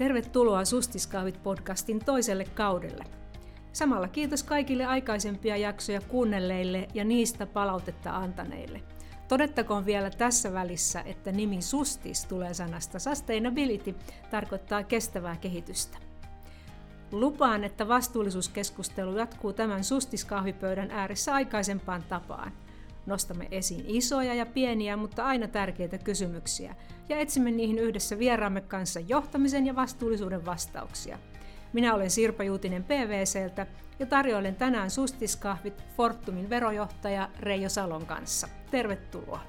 Tervetuloa Sustiskahvit podcastin toiselle kaudelle. Samalla kiitos kaikille aikaisempia jaksoja kuunnelleille ja niistä palautetta antaneille. Todettakoon vielä tässä välissä, että nimi Sustis tulee sanasta sustainability, tarkoittaa kestävää kehitystä. Lupaan, että vastuullisuuskeskustelu jatkuu tämän Sustiskahvipöydän ääressä aikaisempaan tapaan – Nostamme esiin isoja ja pieniä, mutta aina tärkeitä kysymyksiä ja etsimme niihin yhdessä vieraamme kanssa johtamisen ja vastuullisuuden vastauksia. Minä olen Sirpa Juutinen PVCltä ja tarjoilen tänään sustiskahvit Fortumin verojohtaja Reijo Salon kanssa. Tervetuloa!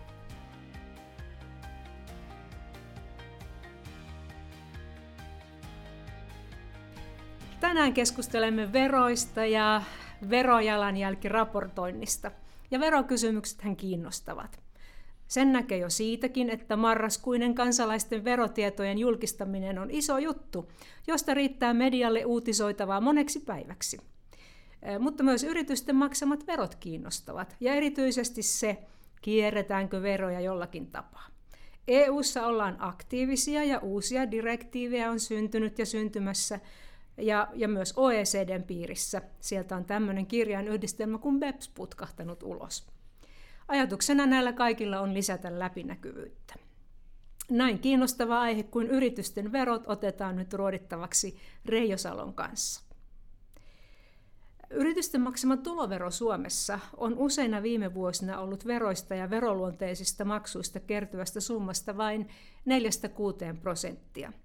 Tänään keskustelemme veroista ja verojalanjälkiraportoinnista – ja verokysymykset hän kiinnostavat. Sen näkee jo siitäkin, että marraskuinen kansalaisten verotietojen julkistaminen on iso juttu, josta riittää medialle uutisoitavaa moneksi päiväksi. Mutta myös yritysten maksamat verot kiinnostavat, ja erityisesti se, kierretäänkö veroja jollakin tapaa. EU:ssa ollaan aktiivisia ja uusia direktiivejä on syntynyt ja syntymässä, ja, ja myös OECDn piirissä. Sieltä on tämmöinen kirjan yhdistelmä kuin BEPS putkahtanut ulos. Ajatuksena näillä kaikilla on lisätä läpinäkyvyyttä. Näin kiinnostava aihe kuin yritysten verot otetaan nyt ruodittavaksi Reijosalon kanssa. Yritysten maksama tulovero Suomessa on useina viime vuosina ollut veroista ja veroluonteisista maksuista kertyvästä summasta vain 4-6 prosenttia –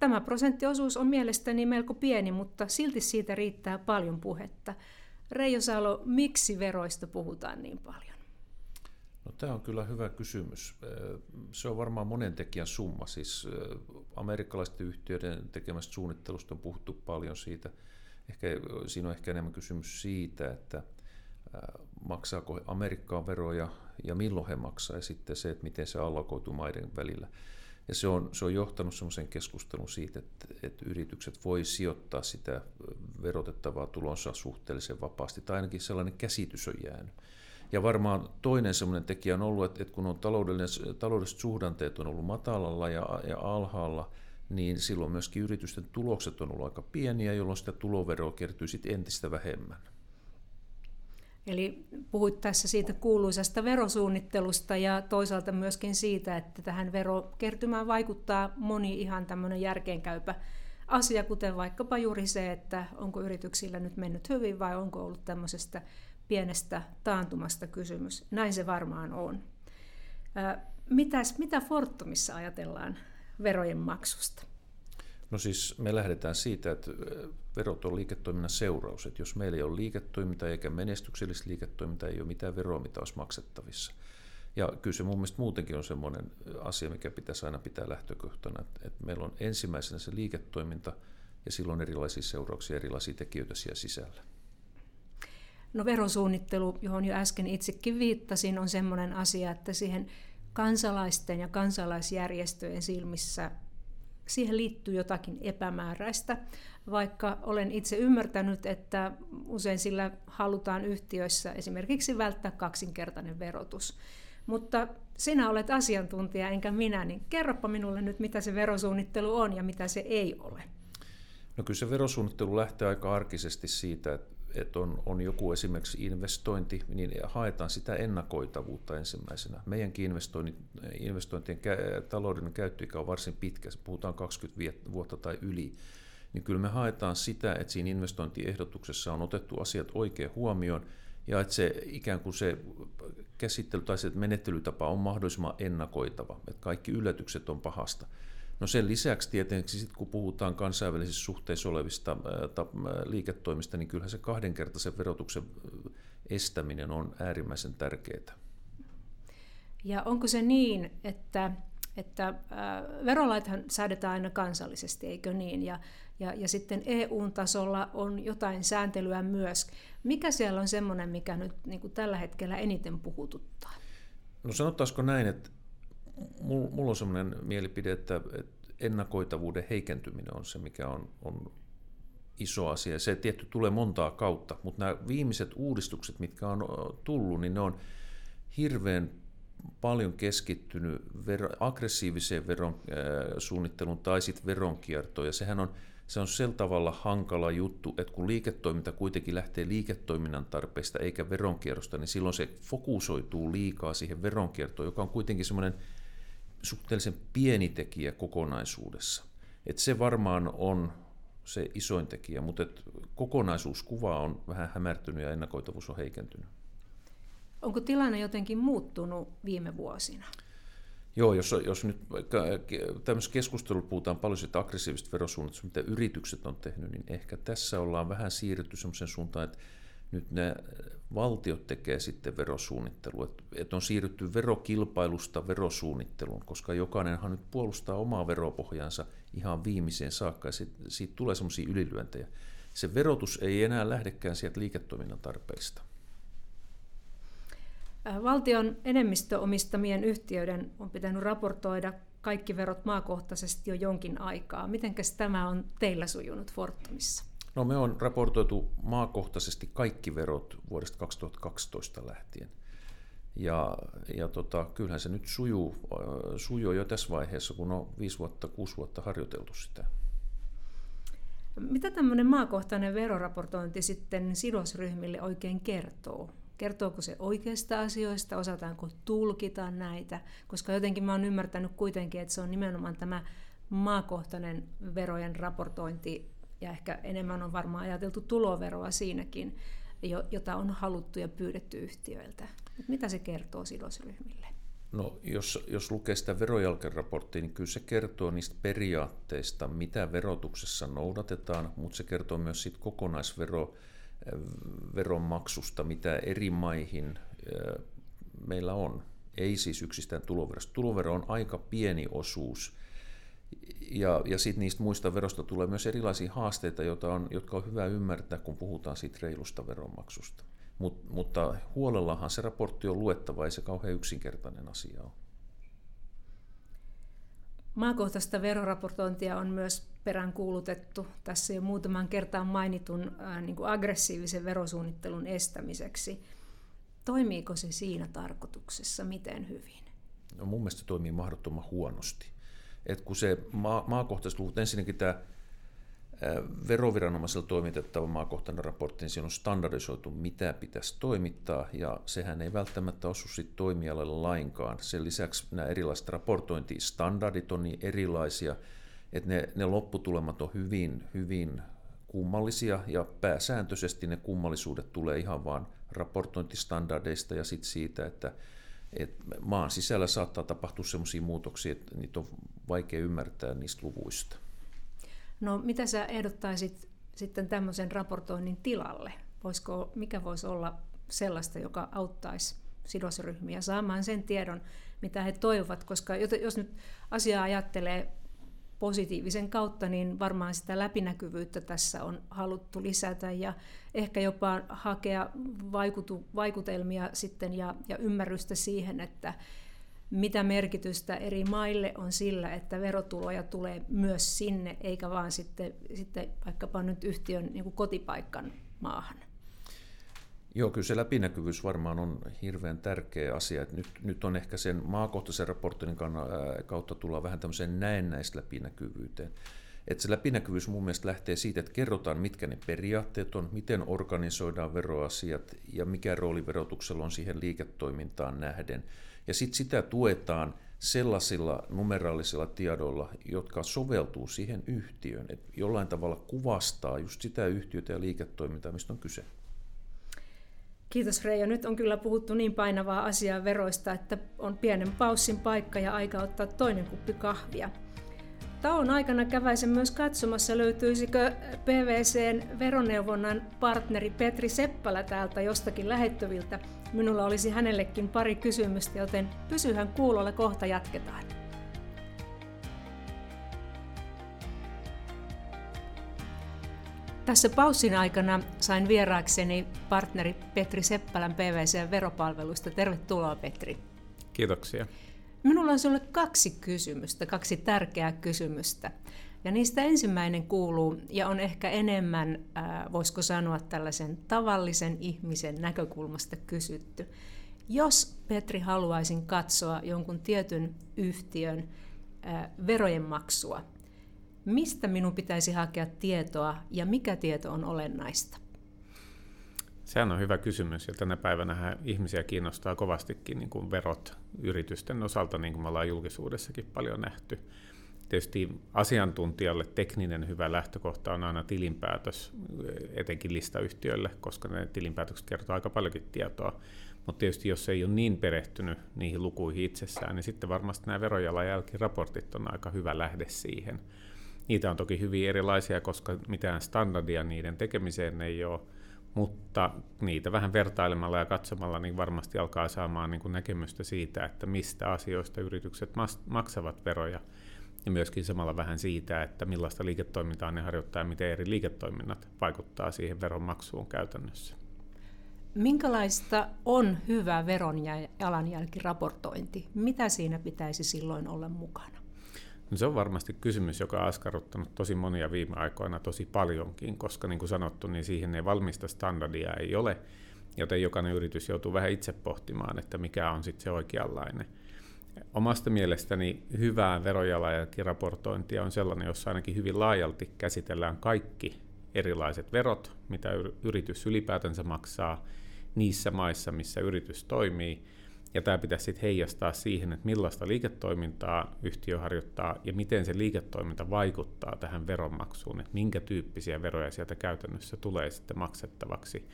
Tämä prosenttiosuus on mielestäni melko pieni, mutta silti siitä riittää paljon puhetta. Reijo Salo, miksi veroista puhutaan niin paljon? No, tämä on kyllä hyvä kysymys. Se on varmaan monen tekijän summa. Siis amerikkalaisten yhtiöiden tekemästä suunnittelusta on puhuttu paljon siitä. Ehkä, siinä on ehkä enemmän kysymys siitä, että maksaako Amerikkaan veroja ja milloin he maksaa, ja sitten se, että miten se allokoituu maiden välillä. Ja se on, se on johtanut sellaisen keskustelun siitä, että, että yritykset voi sijoittaa sitä verotettavaa tulonsa suhteellisen vapaasti, tai ainakin sellainen käsitys on jäänyt. Ja varmaan toinen sellainen tekijä on ollut, että, että kun on taloudelliset suhdanteet on ollut matalalla ja, ja alhaalla, niin silloin myöskin yritysten tulokset on ollut aika pieniä, jolloin sitä tuloveroa kertyy sitten entistä vähemmän. Eli puhuit tässä siitä kuuluisasta verosuunnittelusta ja toisaalta myöskin siitä, että tähän verokertymään vaikuttaa moni ihan tämmöinen järkeenkäypä asia, kuten vaikkapa juuri se, että onko yrityksillä nyt mennyt hyvin vai onko ollut tämmöisestä pienestä taantumasta kysymys. Näin se varmaan on. Mitäs, mitä Fortumissa ajatellaan verojen maksusta? No siis me lähdetään siitä, että verot on liiketoiminnan seuraus. Että jos meillä ei ole liiketoimintaa eikä menestyksellistä liiketoimintaa, ei ole mitään veroa, mitä olisi maksettavissa. Ja kyllä se mun mielestä muutenkin on semmoinen asia, mikä pitäisi aina pitää lähtökohtana, että, että meillä on ensimmäisenä se liiketoiminta ja silloin erilaisia seurauksia, erilaisia tekijöitä siellä sisällä. No verosuunnittelu, johon jo äsken itsekin viittasin, on semmoinen asia, että siihen kansalaisten ja kansalaisjärjestöjen silmissä siihen liittyy jotakin epämääräistä, vaikka olen itse ymmärtänyt, että usein sillä halutaan yhtiöissä esimerkiksi välttää kaksinkertainen verotus. Mutta sinä olet asiantuntija enkä minä, niin kerropa minulle nyt, mitä se verosuunnittelu on ja mitä se ei ole. No kyllä se verosuunnittelu lähtee aika arkisesti siitä, että että on, on joku esimerkiksi investointi, niin haetaan sitä ennakoitavuutta ensimmäisenä. Meidänkin investointien taloudellinen käyttöikä on varsin pitkä, puhutaan 20 vuotta tai yli, niin kyllä me haetaan sitä, että siinä investointiehdotuksessa on otettu asiat oikein huomioon, ja että se ikään kuin se käsittely tai se menettelytapa on mahdollisimman ennakoitava, että kaikki yllätykset on pahasta. No sen lisäksi tietenkin, sit kun puhutaan kansainvälisissä suhteissa olevista liiketoimista, niin kyllähän se kahdenkertaisen verotuksen estäminen on äärimmäisen tärkeää. Ja onko se niin, että, että verolaithan säädetään aina kansallisesti, eikö niin? Ja, ja, ja sitten EU-tasolla on jotain sääntelyä myös. Mikä siellä on semmoinen, mikä nyt niin tällä hetkellä eniten puhututtaa? No sanottaisiko näin, että mulla on sellainen mielipide, että ennakoitavuuden heikentyminen on se, mikä on, on iso asia. Se tietty tulee montaa kautta, mutta nämä viimeiset uudistukset, mitkä on tullut, niin ne on hirveän paljon keskittynyt vero, aggressiiviseen veron äh, suunnitteluun tai sitten veronkiertoon, ja sehän on, se on sillä tavalla hankala juttu, että kun liiketoiminta kuitenkin lähtee liiketoiminnan tarpeista eikä veronkierrosta, niin silloin se fokusoituu liikaa siihen veronkiertoon, joka on kuitenkin semmoinen suhteellisen pieni tekijä kokonaisuudessa. Et se varmaan on se isoin tekijä, mutta et kokonaisuuskuva on vähän hämärtynyt ja ennakoitavuus on heikentynyt. Onko tilanne jotenkin muuttunut viime vuosina? Joo, jos, jos nyt tämmöisessä keskustelussa puhutaan paljon siitä aggressiivisesta verosuunnitelmasta, mitä yritykset on tehnyt, niin ehkä tässä ollaan vähän siirrytty semmoisen suuntaan, että nyt ne valtiot tekee sitten verosuunnittelua. Että on siirrytty verokilpailusta verosuunnitteluun, koska jokainenhan nyt puolustaa omaa veropohjansa ihan viimeiseen saakka, ja siitä, siitä tulee semmoisia ylilyöntejä. Se verotus ei enää lähdekään sieltä liiketoiminnan tarpeista. Valtion enemmistöomistamien yhtiöiden on pitänyt raportoida kaikki verot maakohtaisesti jo jonkin aikaa. Mitenkäs tämä on teillä sujunut Fortumissa? No me on raportoitu maakohtaisesti kaikki verot vuodesta 2012 lähtien. Ja, ja tota, kyllähän se nyt sujuu, sujuu jo tässä vaiheessa, kun on viisi vuotta, kuusi vuotta harjoiteltu sitä. Mitä tämmöinen maakohtainen veroraportointi sitten sidosryhmille oikein kertoo? Kertooko se oikeista asioista, osataanko tulkita näitä? Koska jotenkin mä oon ymmärtänyt kuitenkin, että se on nimenomaan tämä maakohtainen verojen raportointi, ja ehkä enemmän on varmaan ajateltu tuloveroa siinäkin, jota on haluttu ja pyydetty yhtiöiltä. Mitä se kertoo sidosryhmille? No, jos, jos lukee sitä verojälkeraporttia, niin kyllä se kertoo niistä periaatteista, mitä verotuksessa noudatetaan, mutta se kertoo myös siitä kokonaisvero veronmaksusta, mitä eri maihin meillä on. Ei siis yksistään tuloverosta. Tulovero on aika pieni osuus. Ja, ja sitten niistä muista verosta tulee myös erilaisia haasteita, joita on, jotka on hyvä ymmärtää, kun puhutaan siitä reilusta veronmaksusta. Mut, mutta huolellahan se raportti on luettava, ei se kauhean yksinkertainen asia ole. Maakohtaista veroraportointia on myös peräänkuulutettu tässä jo muutaman kertaan mainitun ää, niin kuin aggressiivisen verosuunnittelun estämiseksi. Toimiiko se siinä tarkoituksessa miten hyvin? No mun mielestä se toimii mahdottoman huonosti. Et kun se maa, maakohtaiset luvut, ensinnäkin tämä veroviranomaisella toimitettava maakohtainen raportti, niin siinä on standardisoitu, mitä pitäisi toimittaa, ja sehän ei välttämättä osu sit toimialalle lainkaan. Sen lisäksi nämä erilaiset raportointistandardit on niin erilaisia, että ne, ne lopputulemat on hyvin, hyvin kummallisia, ja pääsääntöisesti ne kummallisuudet tulee ihan vain raportointistandardeista ja sitten siitä, että et maan sisällä saattaa tapahtua sellaisia muutoksia, että niitä on vaikea ymmärtää niistä luvuista. No mitä sä ehdottaisit sitten tämmöisen raportoinnin tilalle? Voisiko, mikä voisi olla sellaista, joka auttaisi sidosryhmiä saamaan sen tiedon, mitä he toivovat, koska jos nyt asiaa ajattelee positiivisen kautta, niin varmaan sitä läpinäkyvyyttä tässä on haluttu lisätä ja ehkä jopa hakea vaikutu, vaikutelmia sitten ja, ja ymmärrystä siihen, että mitä merkitystä eri maille on sillä, että verotuloja tulee myös sinne, eikä vaan sitten, sitten vaikkapa nyt yhtiön niin kuin kotipaikkan maahan. Joo, kyllä se läpinäkyvyys varmaan on hirveän tärkeä asia. Nyt, nyt on ehkä sen maakohtaisen raportin kautta tulla vähän tämmöiseen näennäistä läpinäkyvyyteen. Että se läpinäkyvyys mun mielestä lähtee siitä, että kerrotaan, mitkä ne periaatteet on, miten organisoidaan veroasiat ja mikä rooli verotuksella on siihen liiketoimintaan nähden. Ja sitten sitä tuetaan sellaisilla numeraalisilla tiedoilla, jotka soveltuu siihen yhtiöön, että jollain tavalla kuvastaa just sitä yhtiötä ja liiketoimintaa, mistä on kyse. Kiitos Reijo. Nyt on kyllä puhuttu niin painavaa asiaa veroista, että on pienen paussin paikka ja aika ottaa toinen kuppi kahvia. Tauon aikana käväisen myös katsomassa, löytyisikö PVCn veroneuvonnan partneri Petri Seppälä täältä jostakin lähettyviltä. Minulla olisi hänellekin pari kysymystä, joten pysyhän kuulolla, kohta jatketaan. Tässä paussin aikana sain vieraakseni partneri Petri Seppälän PVCn veropalveluista. Tervetuloa Petri. Kiitoksia. Minulla on sinulle kaksi kysymystä, kaksi tärkeää kysymystä. Ja niistä ensimmäinen kuuluu, ja on ehkä enemmän, voisiko sanoa tällaisen tavallisen ihmisen näkökulmasta kysytty. Jos Petri haluaisin katsoa jonkun tietyn yhtiön verojen maksua, mistä minun pitäisi hakea tietoa ja mikä tieto on olennaista? Sehän on hyvä kysymys ja tänä päivänä ihmisiä kiinnostaa kovastikin niin kuin verot yritysten osalta, niin kuin me ollaan julkisuudessakin paljon nähty. Tietysti asiantuntijalle tekninen hyvä lähtökohta on aina tilinpäätös, etenkin listayhtiöille, koska ne tilinpäätökset kertoo aika paljonkin tietoa. Mutta tietysti jos ei ole niin perehtynyt niihin lukuihin itsessään, niin sitten varmasti nämä verojalanjälkiraportit on aika hyvä lähde siihen. Niitä on toki hyvin erilaisia, koska mitään standardia niiden tekemiseen ei ole, mutta niitä vähän vertailemalla ja katsomalla niin varmasti alkaa saamaan niin kuin näkemystä siitä, että mistä asioista yritykset maksavat veroja ja myöskin samalla vähän siitä, että millaista liiketoimintaa ne harjoittaa ja miten eri liiketoiminnat vaikuttaa siihen veronmaksuun käytännössä. Minkälaista on hyvä veronjalanjälkiraportointi? Mitä siinä pitäisi silloin olla mukana? No se on varmasti kysymys, joka on askarruttanut tosi monia viime aikoina tosi paljonkin, koska niin kuin sanottu, niin siihen ei valmista standardia ei ole, joten jokainen yritys joutuu vähän itse pohtimaan, että mikä on sitten se oikeanlainen. Omasta mielestäni hyvää verojalanjälkiraportointia on sellainen, jossa ainakin hyvin laajalti käsitellään kaikki erilaiset verot, mitä yritys ylipäätänsä maksaa niissä maissa, missä yritys toimii, ja tämä pitäisi sitten heijastaa siihen, että millaista liiketoimintaa yhtiö harjoittaa ja miten se liiketoiminta vaikuttaa tähän veronmaksuun, että minkä tyyppisiä veroja sieltä käytännössä tulee sitten maksettavaksi,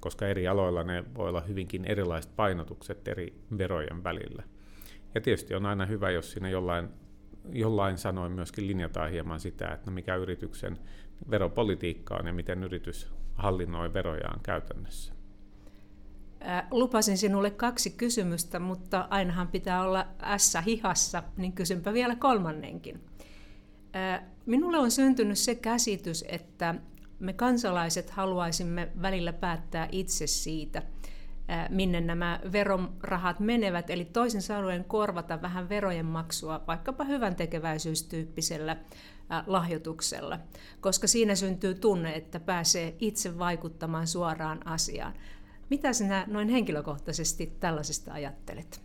koska eri aloilla ne voi olla hyvinkin erilaiset painotukset eri verojen välillä. Ja tietysti on aina hyvä, jos siinä jollain, jollain sanoin myöskin linjataan hieman sitä, että no mikä yrityksen veropolitiikka on ja miten yritys hallinnoi verojaan käytännössä. Lupasin sinulle kaksi kysymystä, mutta ainahan pitää olla ässä hihassa, niin kysynpä vielä kolmannenkin. Minulle on syntynyt se käsitys, että me kansalaiset haluaisimme välillä päättää itse siitä, minne nämä verorahat menevät, eli toisin sanoen korvata vähän verojen maksua vaikkapa hyvän tekeväisyystyyppisellä lahjoituksella, koska siinä syntyy tunne, että pääsee itse vaikuttamaan suoraan asiaan. Mitä sinä noin henkilökohtaisesti tällaisesta ajattelet?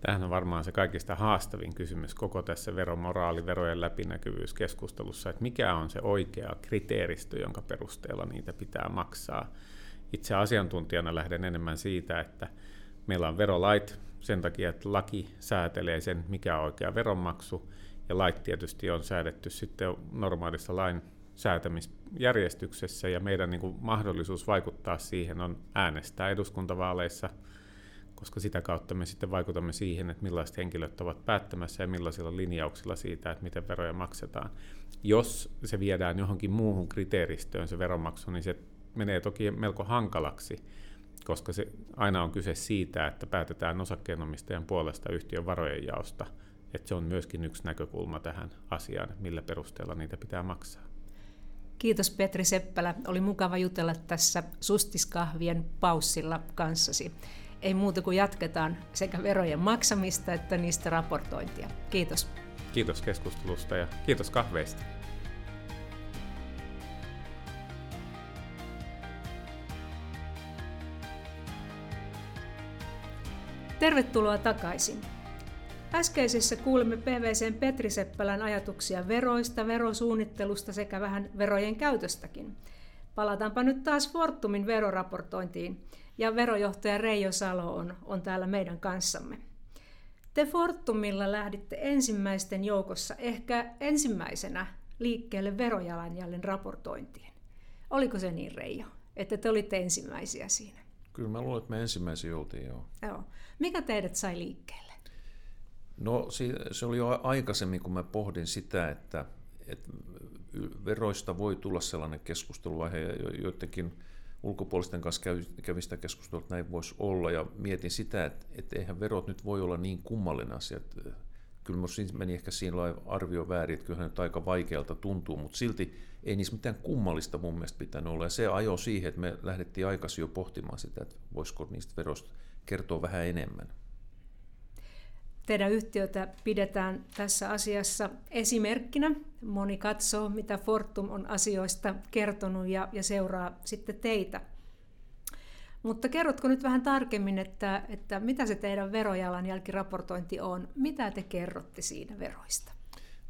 Tämähän on varmaan se kaikista haastavin kysymys koko tässä veromoraali, verojen läpinäkyvyyskeskustelussa, että mikä on se oikea kriteeristö, jonka perusteella niitä pitää maksaa. Itse asiantuntijana lähden enemmän siitä, että meillä on verolait sen takia, että laki säätelee sen, mikä on oikea veronmaksu, ja lait tietysti on säädetty sitten normaalissa lain säätämisjärjestyksessä ja meidän niin kuin mahdollisuus vaikuttaa siihen on äänestää eduskuntavaaleissa, koska sitä kautta me sitten vaikutamme siihen, että millaiset henkilöt ovat päättämässä ja millaisilla linjauksilla siitä, että miten veroja maksetaan. Jos se viedään johonkin muuhun kriteeristöön se veronmaksu, niin se menee toki melko hankalaksi, koska se aina on kyse siitä, että päätetään osakkeenomistajan puolesta yhtiön varojen jaosta, että se on myöskin yksi näkökulma tähän asiaan, millä perusteella niitä pitää maksaa. Kiitos Petri Seppälä. Oli mukava jutella tässä sustiskahvien paussilla kanssasi. Ei muuta kuin jatketaan sekä verojen maksamista että niistä raportointia. Kiitos. Kiitos keskustelusta ja kiitos kahveista. Tervetuloa takaisin. Äskeisessä kuulimme PVCn Petri Seppälän ajatuksia veroista, verosuunnittelusta sekä vähän verojen käytöstäkin. Palataanpa nyt taas Fortumin veroraportointiin, ja verojohtaja Reijo Salo on, on täällä meidän kanssamme. Te Fortumilla lähditte ensimmäisten joukossa, ehkä ensimmäisenä liikkeelle verojalanjäljen raportointiin. Oliko se niin, Reijo, että te olitte ensimmäisiä siinä? Kyllä mä luulen, että me ensimmäisiä oltiin, joo. joo. Mikä teidät sai liikkeelle? No se oli jo aikaisemmin, kun mä pohdin sitä, että, että veroista voi tulla sellainen keskusteluvaihe, ja joidenkin ulkopuolisten kanssa kävi sitä keskustelua, että näin voisi olla, ja mietin sitä, että, että eihän verot nyt voi olla niin kummallinen asia. Että kyllä minusta meni ehkä siinä arvio väärin, että kyllähän nyt aika vaikealta tuntuu, mutta silti ei niissä mitään kummallista mun mielestä pitänyt olla. Ja se ajoi siihen, että me lähdettiin aikaisin jo pohtimaan sitä, että voisiko niistä veroista kertoa vähän enemmän. Teidän yhtiötä pidetään tässä asiassa esimerkkinä. Moni katsoo, mitä Fortum on asioista kertonut ja, ja seuraa sitten teitä. Mutta kerrotko nyt vähän tarkemmin, että, että mitä se teidän verojalanjälkiraportointi on? Mitä te kerrotte siinä veroista?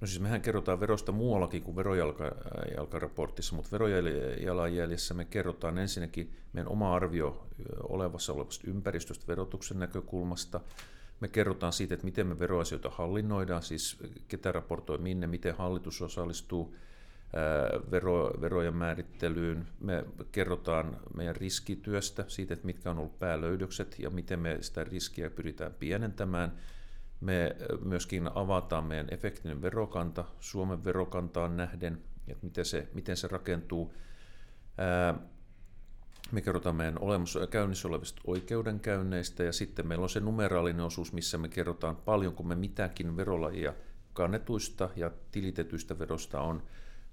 No siis mehän kerrotaan verosta muuallakin kuin verojalkaraportissa, mutta verojalanjäljessä me kerrotaan ensinnäkin meidän oma arvio olevassa olevasta ympäristöstä verotuksen näkökulmasta. Me kerrotaan siitä, että miten me veroasioita hallinnoidaan, siis ketä raportoi minne, miten hallitus osallistuu vero, verojen määrittelyyn. Me kerrotaan meidän riskityöstä, siitä, että mitkä on ollut päälöydökset ja miten me sitä riskiä pyritään pienentämään. Me myöskin avataan meidän efektinen verokanta Suomen verokantaan nähden, että miten se, miten se rakentuu. Me kerrotaan meidän olemassa käynnissä olevista oikeudenkäynneistä ja sitten meillä on se numeraalinen osuus, missä me kerrotaan paljonko me mitäkin verolajia kannetuista ja tilitetyistä verosta on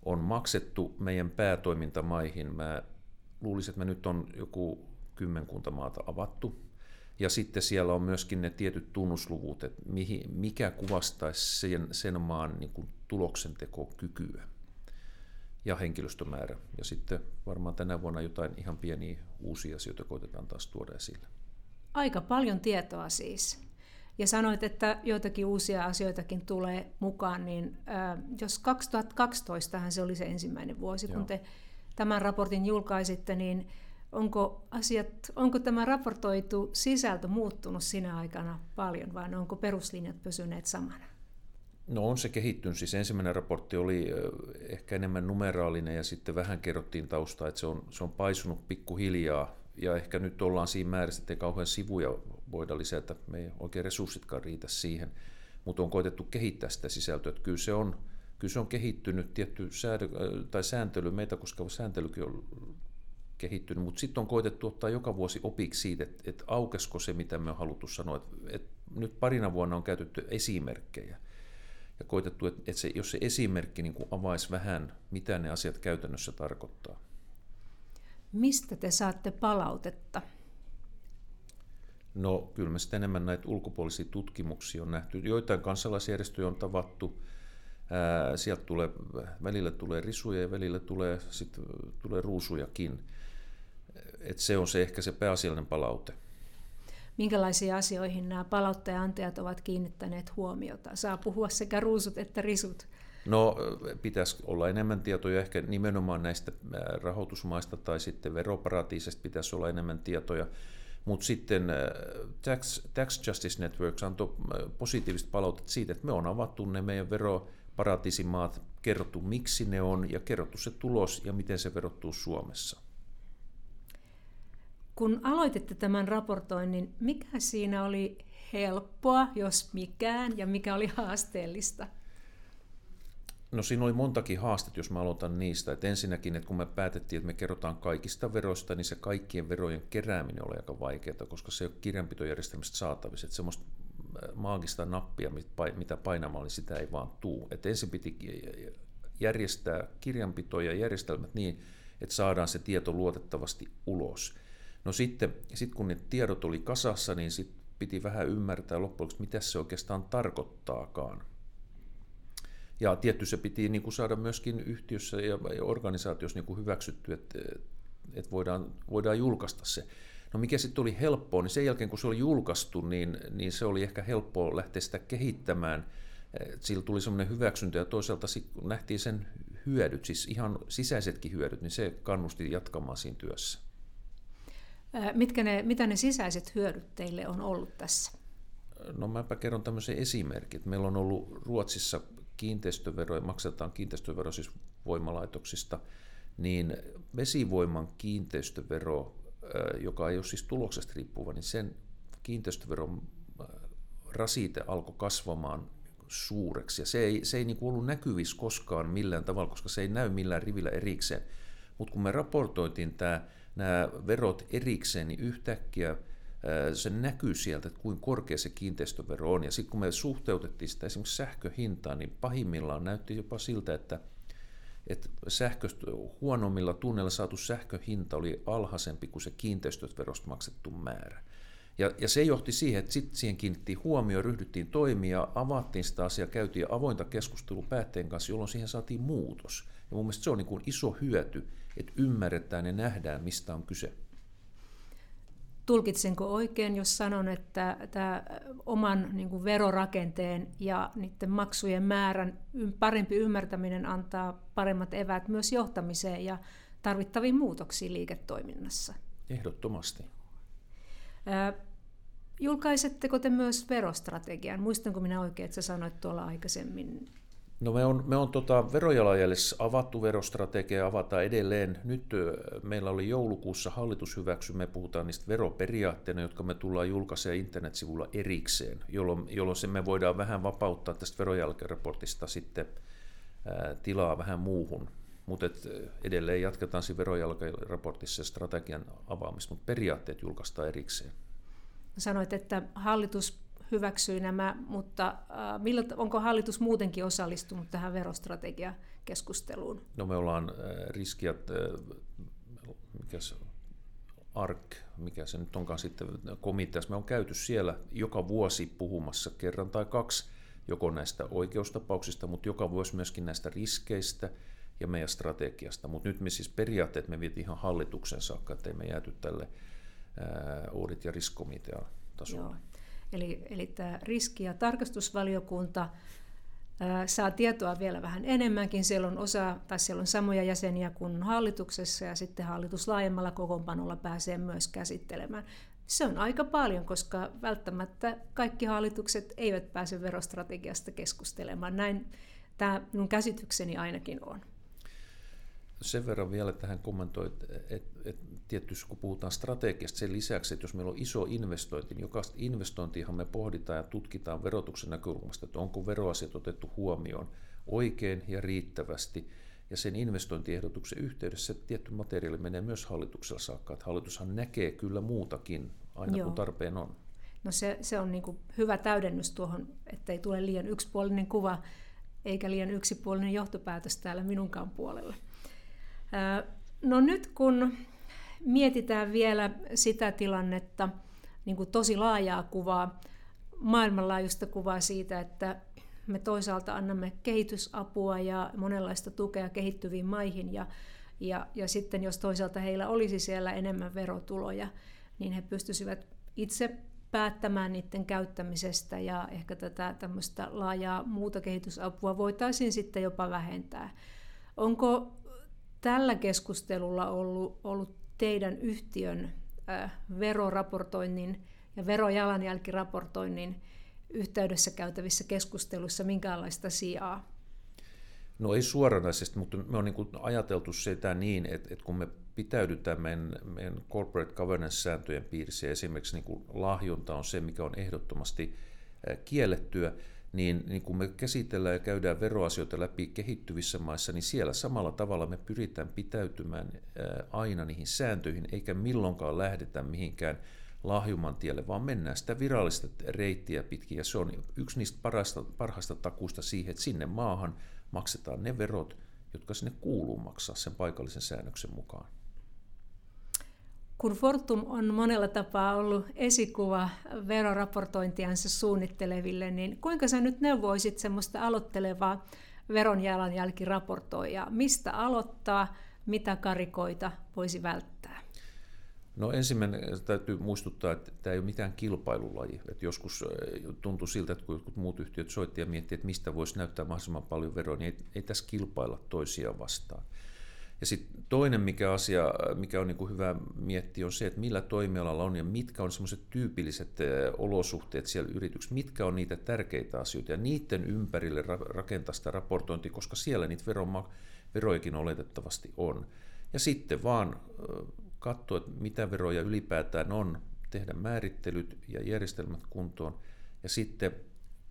on maksettu meidän päätoimintamaihin. Mä luulisin, että me nyt on joku kymmenkunta maata avattu. Ja sitten siellä on myöskin ne tietyt tunnusluvut, että mihin, mikä kuvastaisi sen, sen maan niin kuin tuloksentekokykyä ja henkilöstömäärä. Ja sitten varmaan tänä vuonna jotain ihan pieniä uusia asioita koitetaan taas tuoda esille. Aika paljon tietoa siis. Ja sanoit, että joitakin uusia asioitakin tulee mukaan, niin äh, jos 2012 se oli se ensimmäinen vuosi, Joo. kun te tämän raportin julkaisitte, niin onko, asiat, onko tämä raportoitu sisältö muuttunut sinä aikana paljon vai onko peruslinjat pysyneet samana? No on se kehittynyt. Siis ensimmäinen raportti oli ehkä enemmän numeraalinen ja sitten vähän kerrottiin taustaa, että se on, se on paisunut pikkuhiljaa. Ja ehkä nyt ollaan siinä määrässä, että ei kauhean sivuja voida lisätä, me ei oikein resurssitkaan riitä siihen, mutta on koitettu kehittää sitä sisältöä, että kyllä se on, kyllä se on kehittynyt, tietty säädö, tai sääntely, meitä koskeva sääntelykin on kehittynyt, mutta sitten on koitettu ottaa joka vuosi opiksi siitä, että, että aukesko se, mitä me on haluttu sanoa. Että, että nyt parina vuonna on käytetty esimerkkejä ja koitettu, että, että se, jos se esimerkki niin kuin avaisi vähän, mitä ne asiat käytännössä tarkoittaa. Mistä te saatte palautetta? No kyllä me sitten enemmän näitä ulkopuolisia tutkimuksia on nähty. Joitain kansalaisjärjestöjä on tavattu. Ää, sieltä tulee, välillä tulee risuja ja välillä tulee, sit, tulee ruusujakin. Et se on se ehkä se pääasiallinen palaute. Minkälaisiin asioihin nämä palauttajantajat ovat kiinnittäneet huomiota? Saa puhua sekä ruusut että risut. No pitäisi olla enemmän tietoja ehkä nimenomaan näistä rahoitusmaista tai sitten veroparatiisista pitäisi olla enemmän tietoja. Mutta sitten Tax, Tax Justice Networks antoi positiivista palautetta siitä, että me on avattu ne meidän veroparatiisimaat, kerrottu miksi ne on ja kerrottu se tulos ja miten se verottuu Suomessa. Kun aloititte tämän raportoinnin, mikä siinä oli helppoa, jos mikään, ja mikä oli haasteellista? No siinä oli montakin haastetta, jos mä aloitan niistä. Et ensinnäkin, että kun me päätettiin, että me kerrotaan kaikista veroista, niin se kaikkien verojen kerääminen oli aika vaikeaa, koska se ei ole kirjanpitojärjestelmästä saatavissa. Että semmoista äh, maagista nappia, mitä painamalla, niin sitä ei vaan tuu. Et ensin piti järjestää kirjanpito ja järjestelmät niin, että saadaan se tieto luotettavasti ulos. No sitten, sit kun ne tiedot oli kasassa, niin sit piti vähän ymmärtää loppujen lopuksi, mitä se oikeastaan tarkoittaakaan. Ja tietty se piti niin kuin saada myöskin yhtiössä ja organisaatiossa niin kuin hyväksytty, että, että voidaan, voidaan julkaista se. No mikä sitten oli helppoa, niin sen jälkeen kun se oli julkaistu, niin, niin se oli ehkä helppoa lähteä sitä kehittämään. Sillä tuli semmoinen hyväksyntä ja toisaalta kun nähtiin sen hyödyt, siis ihan sisäisetkin hyödyt, niin se kannusti jatkamaan siinä työssä. Mitkä ne, mitä ne sisäiset hyödyt teille on ollut tässä? No mäpä kerron tämmöisen esimerkin. Meillä on ollut Ruotsissa kiinteistöveroja, maksetaan kiinteistövero siis voimalaitoksista, niin vesivoiman kiinteistövero, joka ei ole siis tuloksesta riippuva, niin sen kiinteistöveron rasite alkoi kasvamaan suureksi. Ja se ei, se ei niin ollut näkyvissä koskaan millään tavalla, koska se ei näy millään rivillä erikseen. Mutta kun me raportoitiin tämä, nämä verot erikseen, niin yhtäkkiä se näkyy sieltä, että kuinka korkea se kiinteistövero on. Ja sitten kun me suhteutettiin sitä esimerkiksi sähköhintaan, niin pahimmillaan näytti jopa siltä, että, että sähkö, huonommilla tunneilla saatu sähköhinta oli alhaisempi kuin se kiinteistöverosta maksettu määrä. Ja, ja se johti siihen, että sitten siihen kiinnitettiin huomioon, ryhdyttiin toimia, avattiin sitä asiaa, käytiin avointa keskustelua päätteen kanssa, jolloin siihen saatiin muutos. Ja mun mielestä se on niin kuin iso hyöty, että ymmärretään ja nähdään, mistä on kyse. tulkitsenko oikein, jos sanon, että tämä oman niin kuin verorakenteen ja niiden maksujen määrän parempi ymmärtäminen antaa paremmat evät myös johtamiseen ja tarvittaviin muutoksiin liiketoiminnassa? Ehdottomasti. Julkaisetteko te myös verostrategian? Muistanko minä oikein, että sä sanoit tuolla aikaisemmin No me on, me on tota verojalanjäljessä avattu verostrategia, avataan edelleen. Nyt meillä oli joulukuussa hallitus hyväksy, me puhutaan niistä veroperiaatteena, jotka me tullaan julkaisemaan internetsivulla erikseen, jolloin, jolloin se me voidaan vähän vapauttaa tästä verojalkaraportista sitten ää, tilaa vähän muuhun. Mutta edelleen jatketaan siinä verojalkaraportissa strategian avaamista, mutta periaatteet julkaistaan erikseen. Sanoit, että hallitus hyväksyi nämä, mutta äh, onko hallitus muutenkin osallistunut tähän verostrategiakeskusteluun? No me ollaan äh, riskiat, äh, mikä se, ARK, mikä se nyt onkaan sitten komiteassa, me on käyty siellä joka vuosi puhumassa kerran tai kaksi joko näistä oikeustapauksista, mutta joka vuosi myöskin näistä riskeistä ja meidän strategiasta. Mutta nyt me siis periaatteet me vietiin ihan hallituksen saakka, ettei me jääty tälle audit- ja riskkomitean tasolle. Joo. Eli, eli tämä riski- ja tarkastusvaliokunta ää, saa tietoa vielä vähän enemmänkin. Siellä on, osa, tai siellä on samoja jäseniä kuin hallituksessa ja sitten hallitus laajemmalla kokoonpanolla pääsee myös käsittelemään. Se on aika paljon, koska välttämättä kaikki hallitukset eivät pääse verostrategiasta keskustelemaan. Näin tämä minun käsitykseni ainakin on. Sen verran vielä tähän kommentoin, että et, et, tietysti kun puhutaan strategiasta sen lisäksi, että jos meillä on iso investointi, niin jokaista investointihan me pohditaan ja tutkitaan verotuksen näkökulmasta, että onko veroasiat otettu huomioon oikein ja riittävästi. Ja sen investointiehdotuksen yhteydessä tietty materiaali menee myös hallituksella saakka, että hallitushan näkee kyllä muutakin aina Joo. kun tarpeen on. No se, se on niin hyvä täydennys tuohon, ettei tule liian yksipuolinen kuva eikä liian yksipuolinen johtopäätös täällä minunkaan puolella. No nyt kun mietitään vielä sitä tilannetta, niin kuin tosi laajaa kuvaa, maailmanlaajuista kuvaa siitä, että me toisaalta annamme kehitysapua ja monenlaista tukea kehittyviin maihin ja, ja, ja sitten jos toisaalta heillä olisi siellä enemmän verotuloja, niin he pystyisivät itse päättämään niiden käyttämisestä ja ehkä tätä tämmöistä laajaa muuta kehitysapua voitaisiin sitten jopa vähentää. Onko tällä keskustelulla ollut, ollut teidän yhtiön veroraportoinnin ja verojalanjälkiraportoinnin yhteydessä käytävissä keskusteluissa minkäänlaista sijaa? No ei suoranaisesti, mutta me on niin ajateltu sitä niin, että, että kun me pitäydytään meidän, meidän corporate governance-sääntöjen piirissä, esimerkiksi niin kuin lahjonta on se, mikä on ehdottomasti kiellettyä, niin, niin kun me käsitellään ja käydään veroasioita läpi kehittyvissä maissa, niin siellä samalla tavalla me pyritään pitäytymään aina niihin sääntöihin, eikä milloinkaan lähdetä mihinkään lahjuman tielle, vaan mennään sitä virallista reittiä pitkin, ja se on yksi niistä parhaista, parhaista takuista siihen, että sinne maahan maksetaan ne verot, jotka sinne kuuluu maksaa sen paikallisen säännöksen mukaan. Kun Fortum on monella tapaa ollut esikuva veroraportointiansa suunnitteleville, niin kuinka sä nyt neuvoisit semmoista aloittelevaa veronjalanjälkiraportoijaa? Mistä aloittaa, mitä karikoita voisi välttää? No ensimmäinen täytyy muistuttaa, että tämä ei ole mitään kilpailulaji. Että joskus tuntui siltä, että kun jotkut muut yhtiöt soitti ja miettii, että mistä voisi näyttää mahdollisimman paljon veroa, niin ei, ei tässä kilpailla toisia vastaan. Ja sitten toinen mikä asia, mikä on niin kuin hyvä miettiä, on se, että millä toimialalla on ja mitkä on semmoiset tyypilliset olosuhteet siellä yrityksessä, mitkä on niitä tärkeitä asioita? Ja niiden ympärille rakentaa sitä raportointia, koska siellä niitä veroma, veroikin oletettavasti on. Ja sitten vaan katsoa, että mitä veroja ylipäätään on, tehdä määrittelyt ja järjestelmät kuntoon. Ja sitten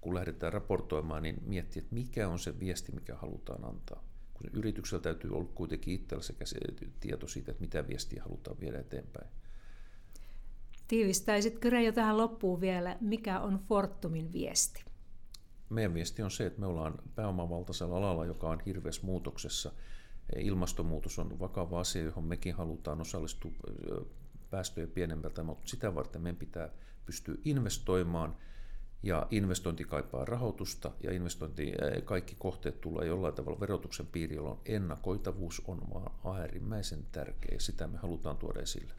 kun lähdetään raportoimaan, niin miettiä, että mikä on se viesti, mikä halutaan antaa kun yrityksellä täytyy olla kuitenkin itsellä sekä se tieto siitä, että mitä viestiä halutaan viedä eteenpäin. Tiivistäisitkö Reijo tähän loppuun vielä, mikä on Fortumin viesti? Meidän viesti on se, että me ollaan pääomavaltaisella alalla, joka on hirveässä muutoksessa. Ilmastonmuutos on vakava asia, johon mekin halutaan osallistua päästöjä pienemmältä, mutta sitä varten meidän pitää pystyä investoimaan – ja investointi kaipaa rahoitusta ja investointi, kaikki kohteet tulee jollain tavalla verotuksen piiriin, jolloin ennakoitavuus on vaan äärimmäisen tärkeä. Sitä me halutaan tuoda esille.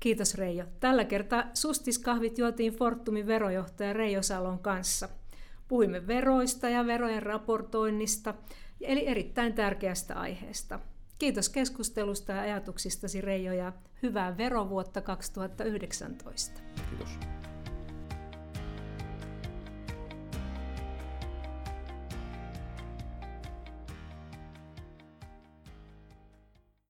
Kiitos Reijo. Tällä kertaa sustiskahvit juotiin Fortumin verojohtaja Reijo Salon kanssa. Puhuimme veroista ja verojen raportoinnista, eli erittäin tärkeästä aiheesta. Kiitos keskustelusta ja ajatuksistasi Reijo ja hyvää verovuotta 2019. Kiitos.